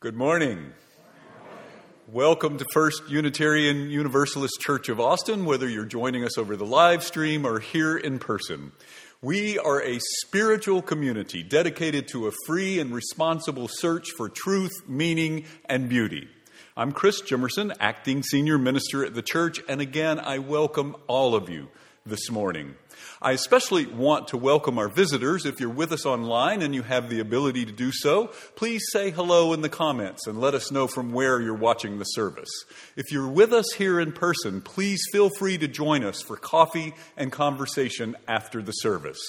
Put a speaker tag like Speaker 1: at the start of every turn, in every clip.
Speaker 1: Good morning. Welcome to First Unitarian Universalist Church of Austin, whether you're joining us over the live stream or here in person. We are a spiritual community dedicated to a free and responsible search for truth, meaning, and beauty. I'm Chris Jimmerson, acting senior minister at the church, and again, I welcome all of you this morning. I especially want to welcome our visitors. If you're with us online and you have the ability to do so, please say hello in the comments and let us know from where you're watching the service. If you're with us here in person, please feel free to join us for coffee and conversation after the service.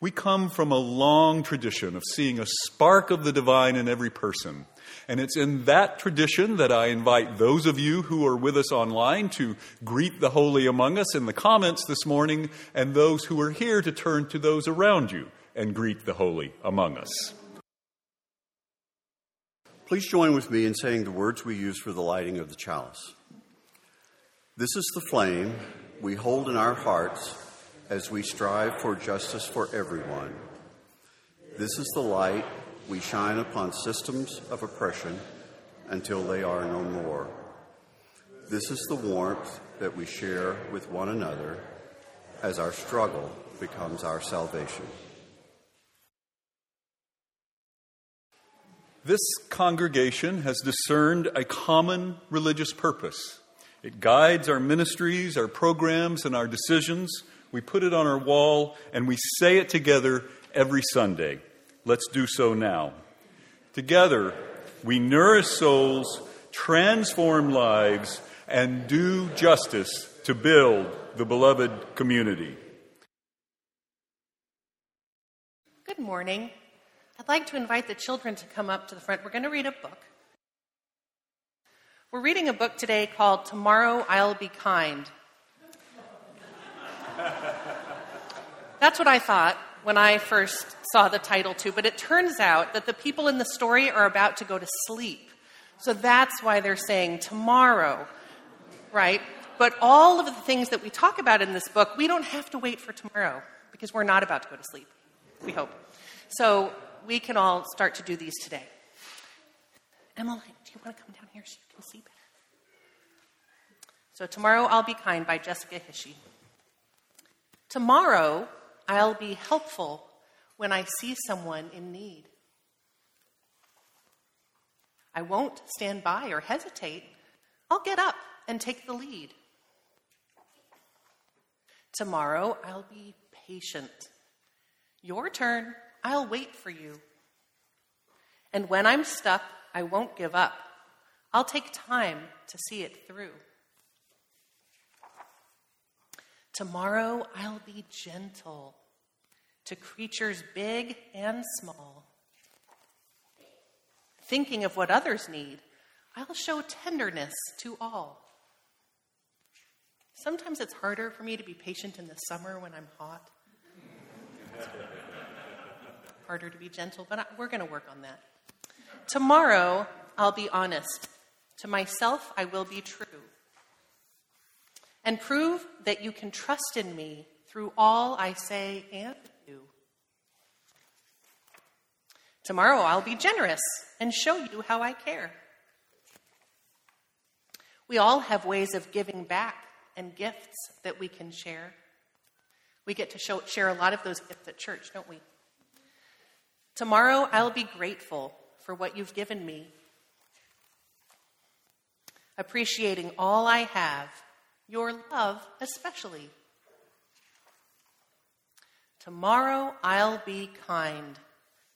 Speaker 1: We come from a long tradition of seeing a spark of the divine in every person. And it's in that tradition that I invite those of you who are with us online to greet the holy among us in the comments this morning, and those who are here to turn to those around you and greet the holy among us.
Speaker 2: Please join with me in saying the words we use for the lighting of the chalice. This is the flame we hold in our hearts as we strive for justice for everyone. This is the light we shine upon systems of oppression until they are no more. This is the warmth that we share with one another as our struggle becomes our salvation.
Speaker 1: This congregation has discerned a common religious purpose. It guides our ministries, our programs, and our decisions. We put it on our wall and we say it together every Sunday. Let's do so now. Together, we nourish souls, transform lives, and do justice to build the beloved community.
Speaker 3: Good morning. I'd like to invite the children to come up to the front. We're going to read a book. We're reading a book today called Tomorrow I'll Be Kind. That's what I thought when I first saw the title too, but it turns out that the people in the story are about to go to sleep. So that's why they're saying tomorrow, right? But all of the things that we talk about in this book, we don't have to wait for tomorrow because we're not about to go to sleep, we hope. So we can all start to do these today. Emmeline, do you want to come down here so you can see better? So, Tomorrow I'll Be Kind by Jessica Hische. Tomorrow, I'll be helpful when I see someone in need. I won't stand by or hesitate. I'll get up and take the lead. Tomorrow, I'll be patient. Your turn, I'll wait for you. And when I'm stuck, I won't give up. I'll take time to see it through. Tomorrow I'll be gentle to creatures big and small. Thinking of what others need, I'll show tenderness to all. Sometimes it's harder for me to be patient in the summer when I'm hot. harder to be gentle, but we're going to work on that. Tomorrow, I'll be honest. To myself, I will be true and prove that you can trust in me through all I say and do. Tomorrow I'll be generous and show you how I care. We all have ways of giving back and gifts that we can share. We get to show, share a lot of those gifts at church, don't we? Tomorrow I'll be grateful for what you've given me, appreciating all I have your love especially. Tomorrow I'll be kind,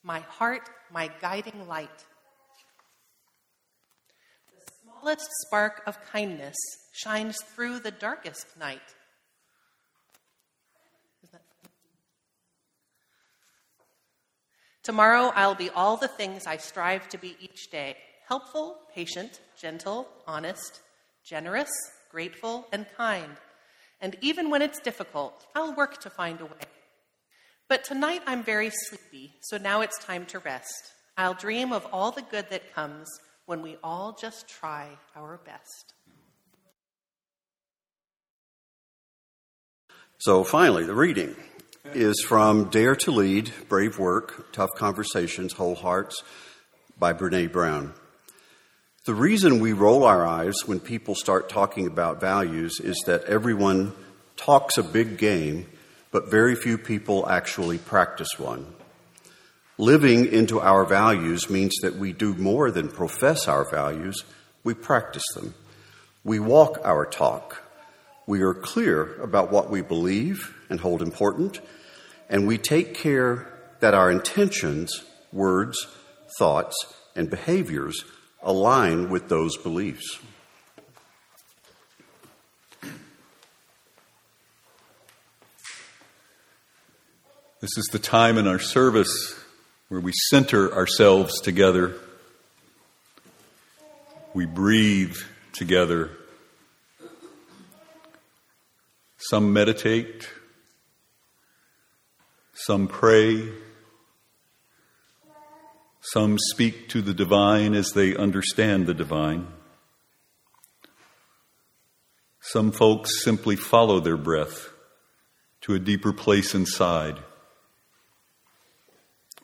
Speaker 3: my heart, my guiding light. The smallest spark of kindness shines through the darkest night. Tomorrow I'll be all the things I strive to be each day helpful, patient, gentle, honest, generous, grateful, and kind. And even when it's difficult, I'll work to find a way. But tonight I'm very sleepy, so now it's time to rest. I'll dream of all the good that comes when we all just try our best.
Speaker 2: So finally, the reading is from Dare to Lead, Brave Work, Tough Conversations, Whole Hearts by Brene Brown. The reason we roll our eyes when people start talking about values is that everyone talks a big game, but very few people actually practice one. Living into our values means that we do more than profess our values, we practice them. We walk our talk. We are clear about what we believe and hold important, and we take care that our intentions, words, thoughts, and behaviors align with those beliefs.
Speaker 1: This is the time in our service where we center ourselves together. We breathe together. Some meditate, some pray, some speak to the divine as they understand the divine. Some folks simply follow their breath to a deeper place inside,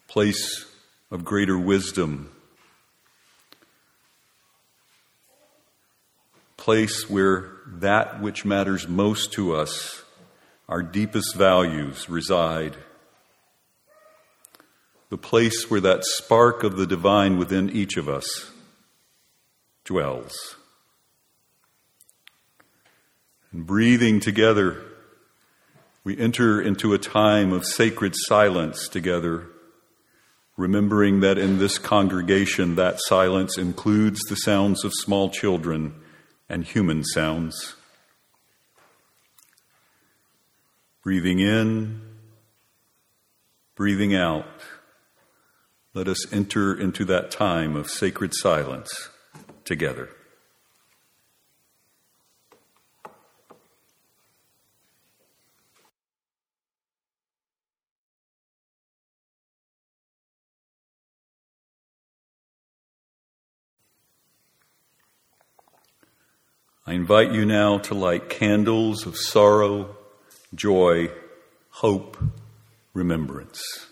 Speaker 1: place of greater wisdom, place where that which matters most to us, our deepest values, reside the place where that spark of the divine within each of us dwells. And breathing together, we enter into a time of sacred silence together, remembering that in this congregation, that silence includes the sounds of small children and human sounds. Breathing in, breathing out. Let us enter into that time of sacred silence together. I invite you now to light candles of sorrow, joy, hope, remembrance.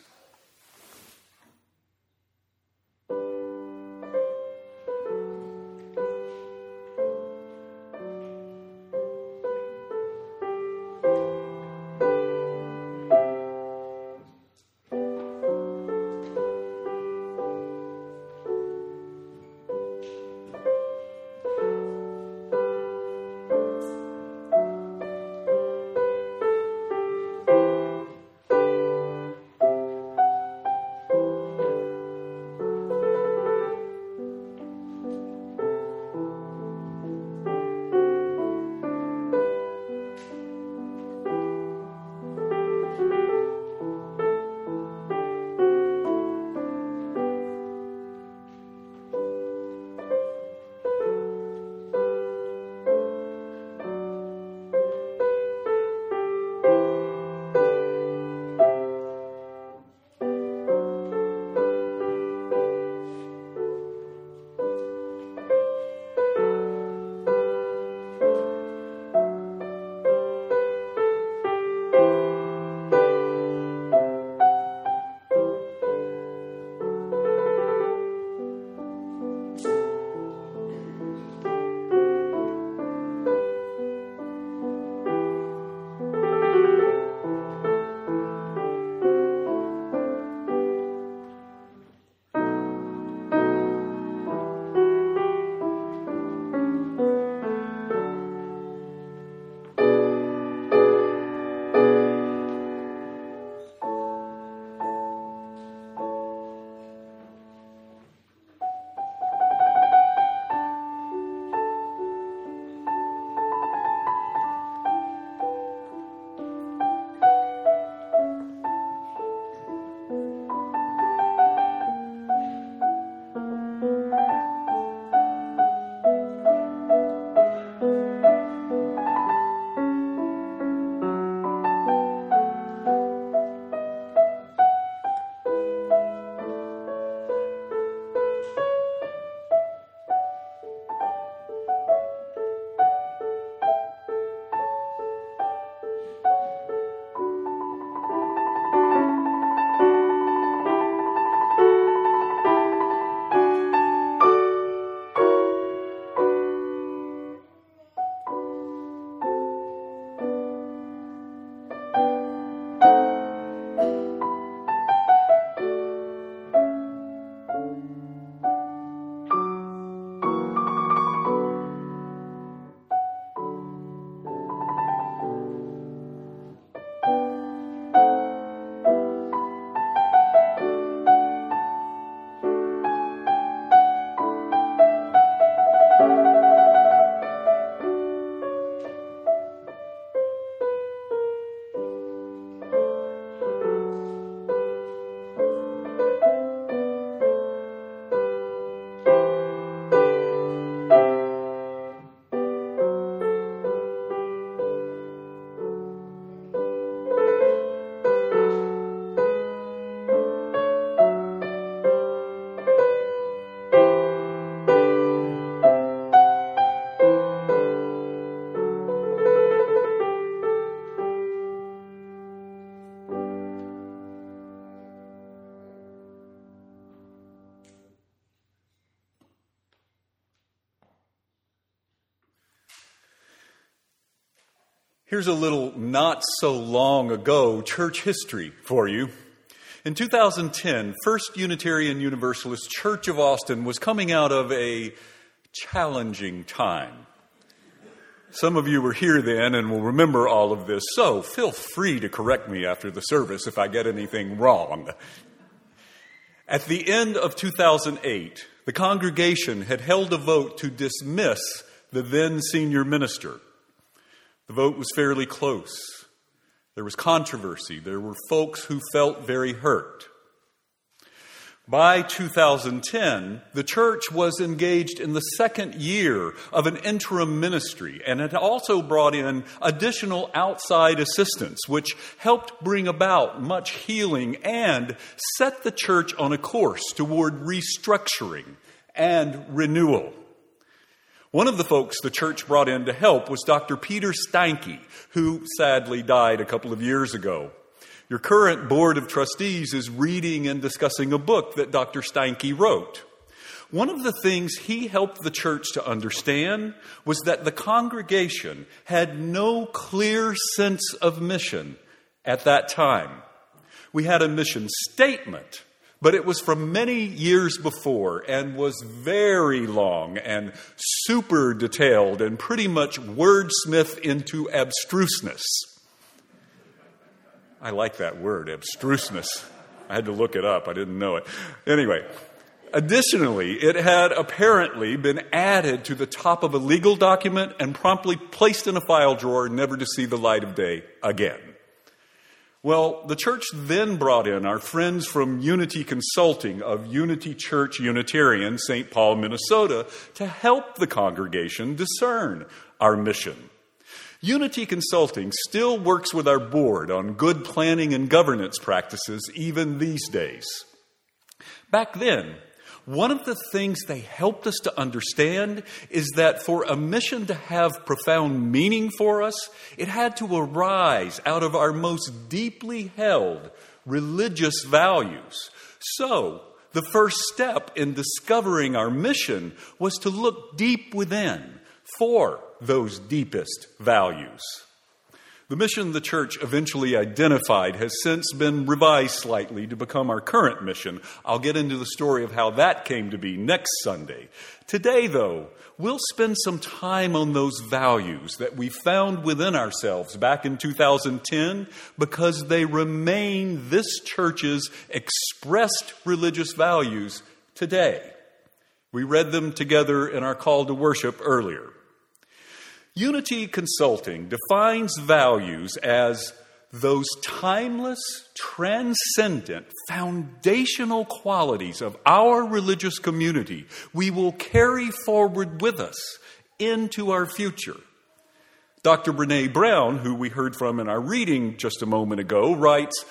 Speaker 1: Here's a little not so long ago church history for you. In 2010, First Unitarian Universalist Church of Austin was coming out of a challenging time. Some of you were here then and will remember all of this, so feel free to correct me after the service if I get anything wrong. At the end of 2008, the congregation had held a vote to dismiss the then senior minister. The vote was fairly close. There was controversy. There were folks who felt very hurt. By 2010, the church was engaged in the second year of an interim ministry and it also brought in additional outside assistance, which helped bring about much healing and set the church on a course toward restructuring and renewal. One of the folks the church brought in to help was Dr. Peter Steinke, who sadly died a couple of years ago. Your current board of trustees is reading and discussing a book that Dr. Steinke wrote. One of the things he helped the church to understand was that the congregation had no clear sense of mission at that time. We had a mission statement but it was from many years before and was very long and super detailed and pretty much wordsmith into abstruseness. I like that word, abstruseness. I had to look it up, I didn't know it. Anyway, additionally, it had apparently been added to the top of a legal document and promptly placed in a file drawer, never to see the light of day again. Well, the church then brought in our friends from Unity Consulting of Unity Church Unitarian, St. Paul, Minnesota, to help the congregation discern our mission. Unity Consulting still works with our board on good planning and governance practices even these days. Back then, one of the things they helped us to understand is that for a mission to have profound meaning for us, it had to arise out of our most deeply held religious values. So, the first step in discovering our mission was to look deep within for those deepest values. The mission the church eventually identified has since been revised slightly to become our current mission. I'll get into the story of how that came to be next Sunday. Today, though, we'll spend some time on those values that we found within ourselves back in 2010 because they remain this church's expressed religious values today. We read them together in our call to worship earlier. Unity Consulting defines values as those timeless, transcendent, foundational qualities of our religious community we will carry forward with us into our future. Dr. Brene Brown, who we heard from in our reading just a moment ago, writes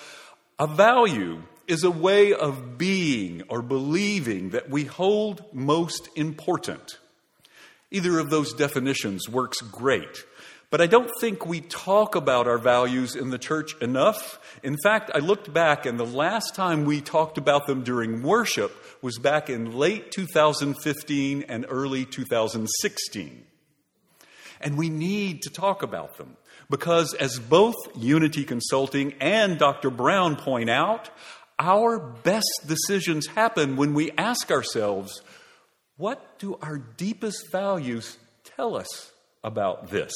Speaker 1: A value is a way of being or believing that we hold most important. Either of those definitions works great. But I don't think we talk about our values in the church enough. In fact, I looked back, and the last time we talked about them during worship was back in late 2015 and early 2016. And we need to talk about them because, as both Unity Consulting and Dr. Brown point out, our best decisions happen when we ask ourselves, what do our deepest values tell us about this?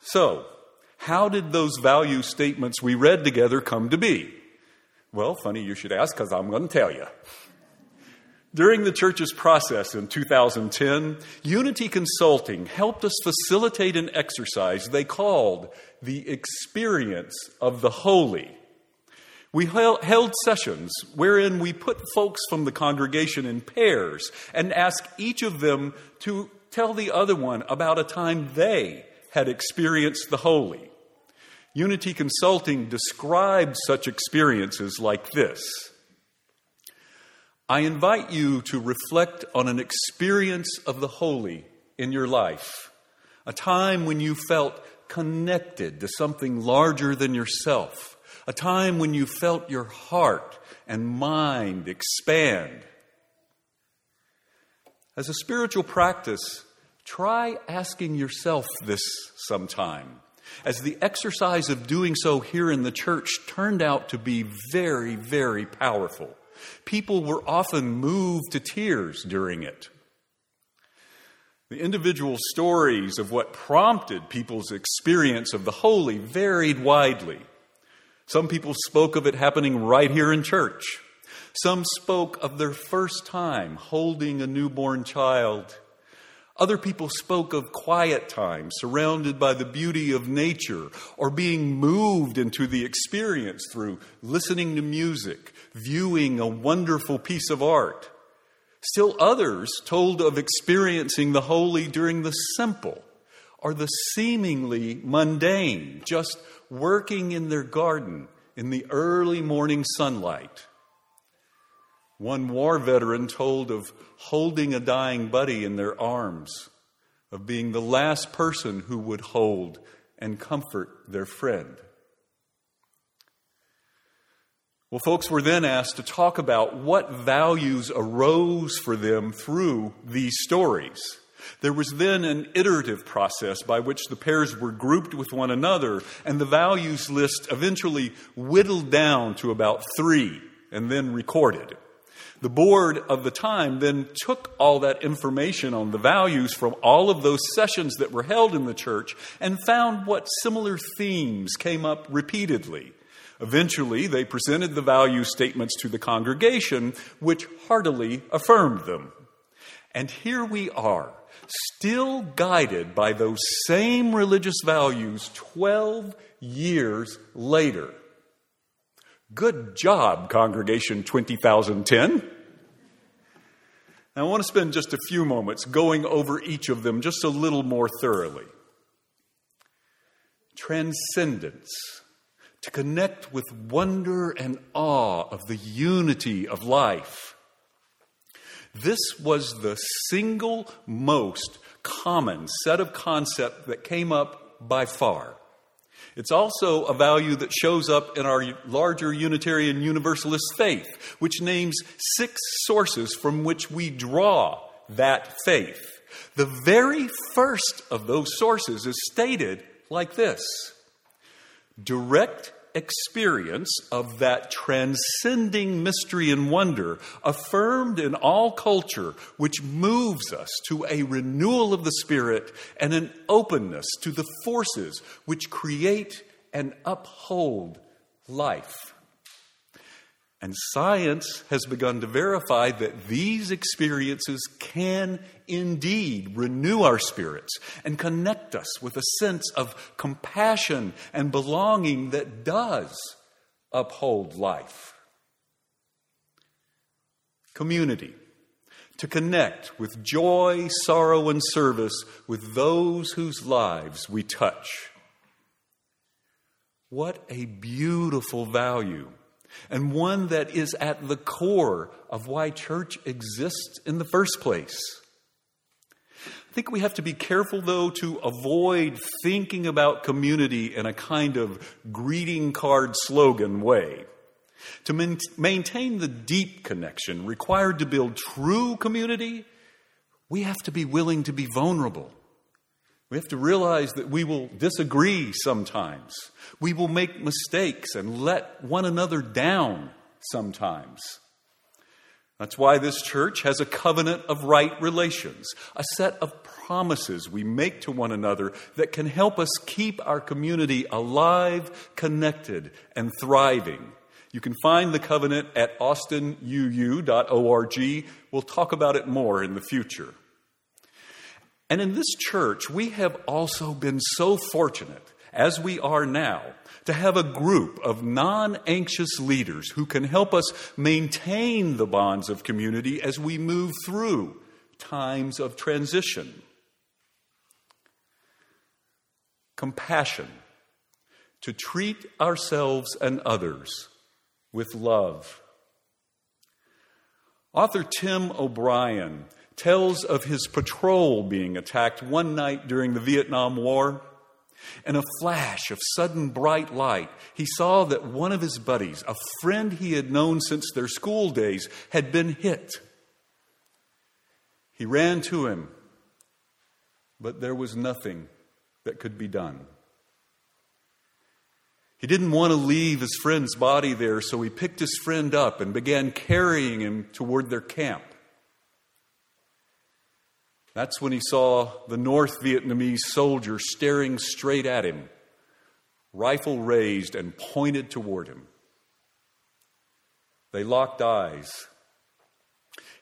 Speaker 1: So, how did those value statements we read together come to be? Well, funny you should ask because I'm going to tell you. During the church's process in 2010, Unity Consulting helped us facilitate an exercise they called the experience of the holy. We held sessions wherein we put folks from the congregation in pairs and asked each of them to tell the other one about a time they had experienced the holy. Unity Consulting describes such experiences like this I invite you to reflect on an experience of the holy in your life, a time when you felt connected to something larger than yourself a time when you felt your heart and mind expand. As a spiritual practice, Try asking yourself this sometime, as the exercise of doing so here in the church turned out to be very, very powerful. People were often moved to tears during it. The individual stories of what prompted people's experience of the holy varied widely. Some people spoke of it happening right here in church. Some spoke of their first time holding a newborn child. Other people spoke of quiet time surrounded by the beauty of nature or being moved into the experience through listening to music, viewing a wonderful piece of art. Still others told of experiencing the holy during the simple or the seemingly mundane, just working in their garden in the early morning sunlight. One war veteran told of holding a dying buddy in their arms, of being the last person who would hold and comfort their friend. Well, folks were then asked to talk about what values arose for them through these stories. There was then an iterative process by which the pairs were grouped with one another, and the values list eventually whittled down to about three and then recorded. The board of the time then took all that information on the values from all of those sessions that were held in the church and found what similar themes came up repeatedly. Eventually, they presented the value statements to the congregation, which heartily affirmed them. And here we are, still guided by those same religious values 12 years later. Good job, Congregation 20,010. Now, I want to spend just a few moments going over each of them just a little more thoroughly. Transcendence, to connect with wonder and awe of the unity of life. This was the single most common set of concepts that came up by far. It's also a value that shows up in our larger Unitarian Universalist faith, which names six sources from which we draw that faith. The very first of those sources is stated like this direct experience of that transcending mystery and wonder affirmed in all culture, which moves us to a renewal of the Spirit and an openness to the forces which create and uphold life. And science has begun to verify that these experiences can indeed renew our spirits and connect us with a sense of compassion and belonging that does uphold life. Community. To connect with joy, sorrow, and service with those whose lives we touch. What a beautiful value and one that is at the core of why church exists in the first place. I think we have to be careful, though, to avoid thinking about community in a kind of greeting card slogan way. To maintain the deep connection required to build true community, we have to be willing to be vulnerable we have to realize that we will disagree sometimes. We will make mistakes and let one another down sometimes. That's why this church has a covenant of right relations, a set of promises we make to one another that can help us keep our community alive, connected, and thriving. You can find the covenant at austinuu.org. We'll talk about it more in the future. And in this church, we have also been so fortunate, as we are now, to have a group of non anxious leaders who can help us maintain the bonds of community as we move through times of transition. Compassion, to treat ourselves and others with love. Author Tim O'Brien tells of his patrol being attacked one night during the Vietnam War. In a flash of sudden bright light, he saw that one of his buddies, a friend he had known since their school days, had been hit. He ran to him but there was nothing that could be done. He didn't want to leave his friend's body there, so he picked his friend up and began carrying him toward their camp. That's when he saw the North Vietnamese soldier staring straight at him, rifle raised and pointed toward him. They locked eyes.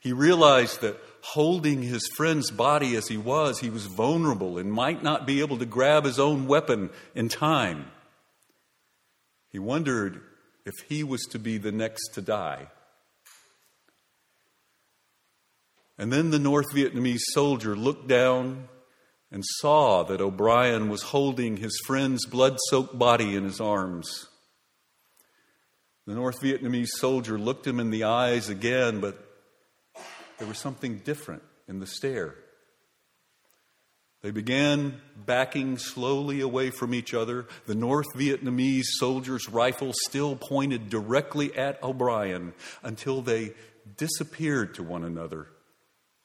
Speaker 1: He realized that holding his friend's body as he was, he was vulnerable and might not be able to grab his own weapon in time. He wondered if he was to be the next to die. And then the North Vietnamese soldier looked down and saw that O'Brien was holding his friend's blood soaked body in his arms. The North Vietnamese soldier looked him in the eyes again, but there was something different in the stare. They began backing slowly away from each other. The North Vietnamese soldier's rifle still pointed directly at O'Brien until they disappeared to one another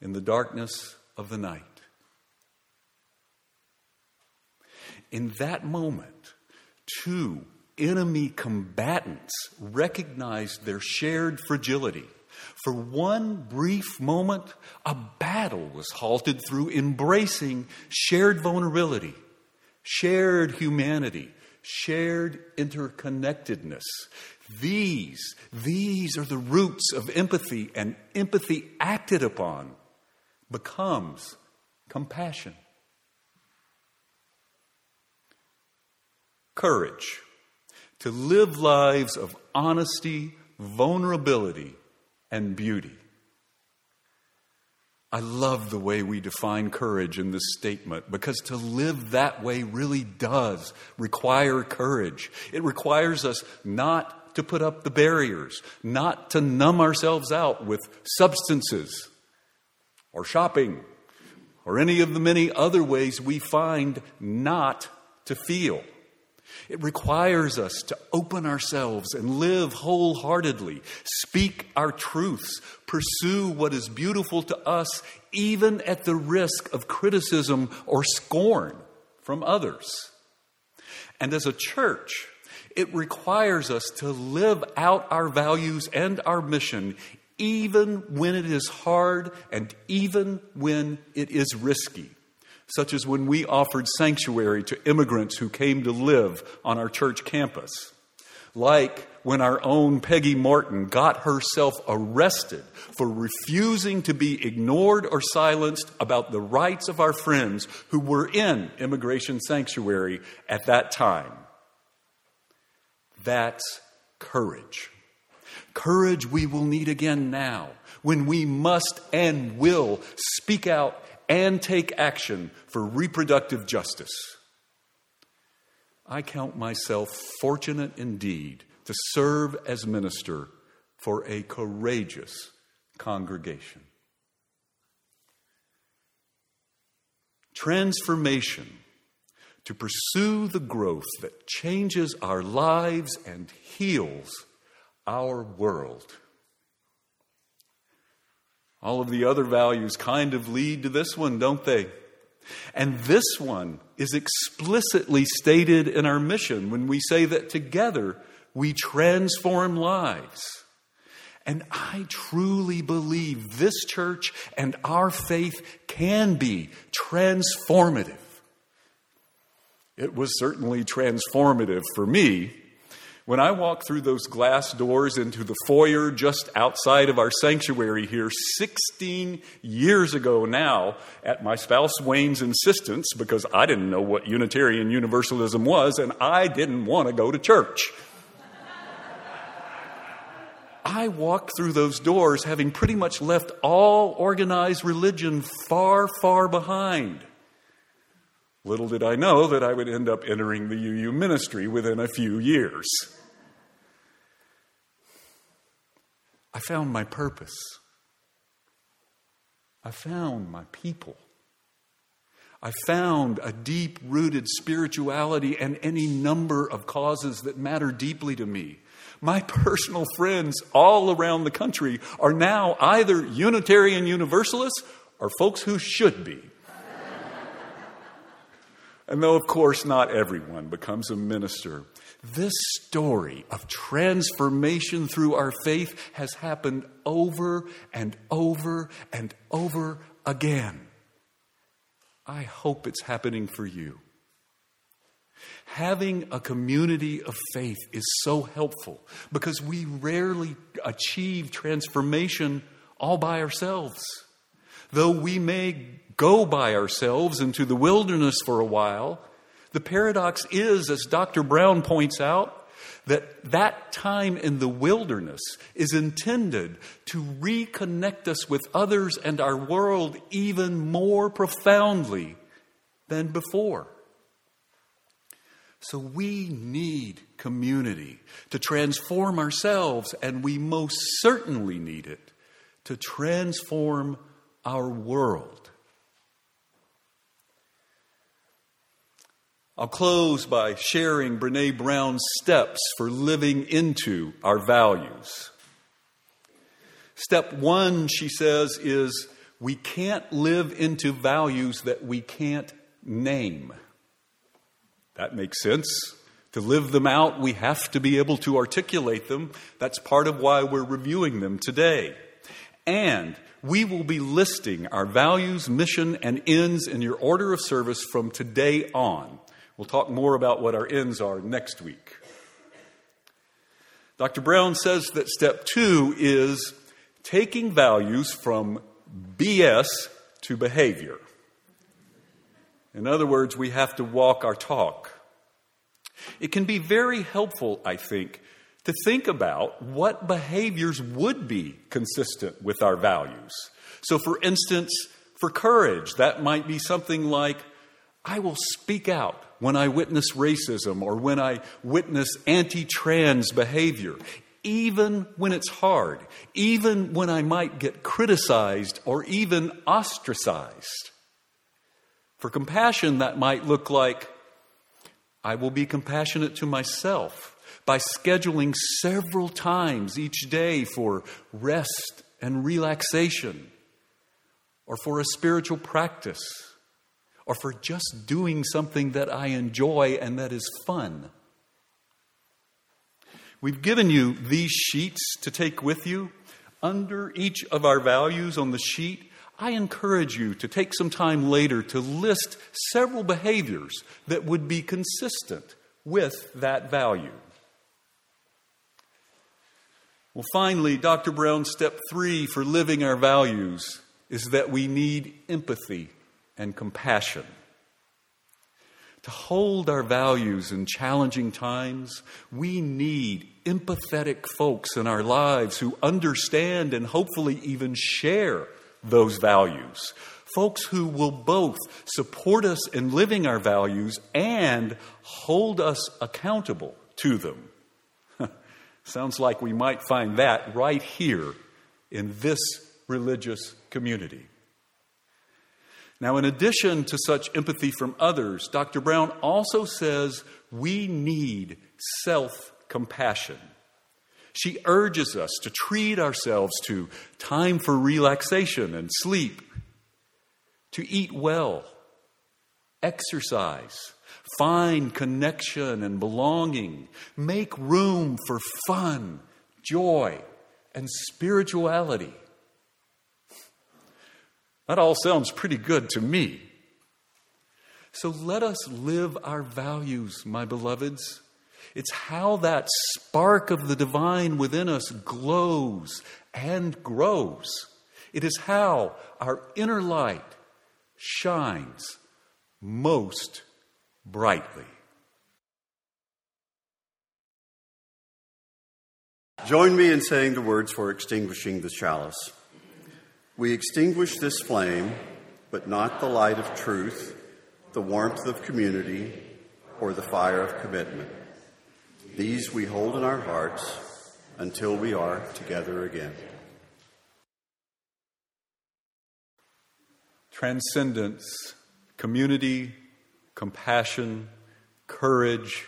Speaker 1: in the darkness of the night. In that moment, two enemy combatants recognized their shared fragility. For one brief moment, a battle was halted through embracing shared vulnerability, shared humanity, shared interconnectedness. These, these are the roots of empathy, and empathy acted upon becomes compassion. Courage to live lives of honesty, vulnerability, and beauty. I love the way we define courage in this statement because to live that way really does require courage. It requires us not to put up the barriers, not to numb ourselves out with substances or shopping or any of the many other ways we find not to feel. It requires us to open ourselves and live wholeheartedly, speak our truths, pursue what is beautiful to us, even at the risk of criticism or scorn from others. And as a church, it requires us to live out our values and our mission, even when it is hard and even when it is risky such as when we offered sanctuary to immigrants who came to live on our church campus. Like when our own Peggy Martin got herself arrested for refusing to be ignored or silenced about the rights of our friends who were in immigration sanctuary at that time. That's courage. Courage we will need again now when we must and will speak out and take action for reproductive justice. I count myself fortunate indeed to serve as minister for a courageous congregation. Transformation to pursue the growth that changes our lives and heals our world. All of the other values kind of lead to this one, don't they? And this one is explicitly stated in our mission when we say that together we transform lives. And I truly believe this church and our faith can be transformative. It was certainly transformative for me when I walked through those glass doors into the foyer just outside of our sanctuary here 16 years ago now, at my spouse Wayne's insistence, because I didn't know what Unitarian Universalism was and I didn't want to go to church. I walked through those doors having pretty much left all organized religion far, far behind. Little did I know that I would end up entering the UU ministry within a few years. I found my purpose. I found my people. I found a deep rooted spirituality and any number of causes that matter deeply to me. My personal friends all around the country are now either Unitarian Universalists or folks who should be. And though, of course, not everyone becomes a minister, this story of transformation through our faith has happened over and over and over again. I hope it's happening for you. Having a community of faith is so helpful because we rarely achieve transformation all by ourselves. Though we may go by ourselves into the wilderness for a while, the paradox is, as Dr. Brown points out, that that time in the wilderness is intended to reconnect us with others and our world even more profoundly than before. So we need community to transform ourselves, and we most certainly need it to transform our world. I'll close by sharing Brene Brown's steps for living into our values. Step one, she says, is we can't live into values that we can't name. That makes sense. To live them out, we have to be able to articulate them. That's part of why we're reviewing them today. And we will be listing our values, mission, and ends in your order of service from today on. We'll talk more about what our ends are next week. Dr. Brown says that step two is taking values from BS to behavior. In other words, we have to walk our talk. It can be very helpful, I think, to think about what behaviors would be consistent with our values. So, for instance, for courage, that might be something like I will speak out when I witness racism or when I witness anti trans behavior, even when it's hard, even when I might get criticized or even ostracized. For compassion, that might look like I will be compassionate to myself by scheduling several times each day for rest and relaxation, or for a spiritual practice or for just doing something that I enjoy and that is fun. We've given you these sheets to take with you. Under each of our values on the sheet, I encourage you to take some time later to list several behaviors that would be consistent with that value. Well, finally, Dr. Brown's step three for living our values is that we need empathy and compassion. To hold our values in challenging times, we need empathetic folks in our lives who understand and hopefully even share those values. Folks who will both support us in living our values and hold us accountable to them. Sounds like we might find that right here in this religious community. Now, in addition to such empathy from others, Dr. Brown also says we need self compassion. She urges us to treat ourselves to time for relaxation and sleep, to eat well, exercise, find connection and belonging, make room for fun, joy, and spirituality. That all sounds pretty good to me. So let us live our values, my beloveds. It's how that spark of the divine within us glows and grows. It is how our inner light shines most brightly.
Speaker 2: Join me in saying the words for extinguishing the chalice. We extinguish this flame, but not the light of truth, the warmth of community, or the fire of commitment. These we hold in our hearts until we are together again.
Speaker 1: Transcendence, community, compassion, courage,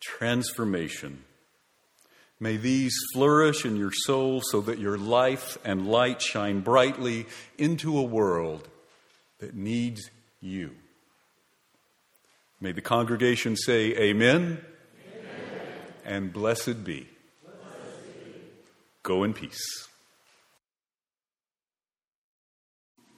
Speaker 1: transformation. May these flourish in your soul so that your life and light shine brightly into a world that needs you. May the congregation say amen, amen. and blessed be. blessed be. Go in peace.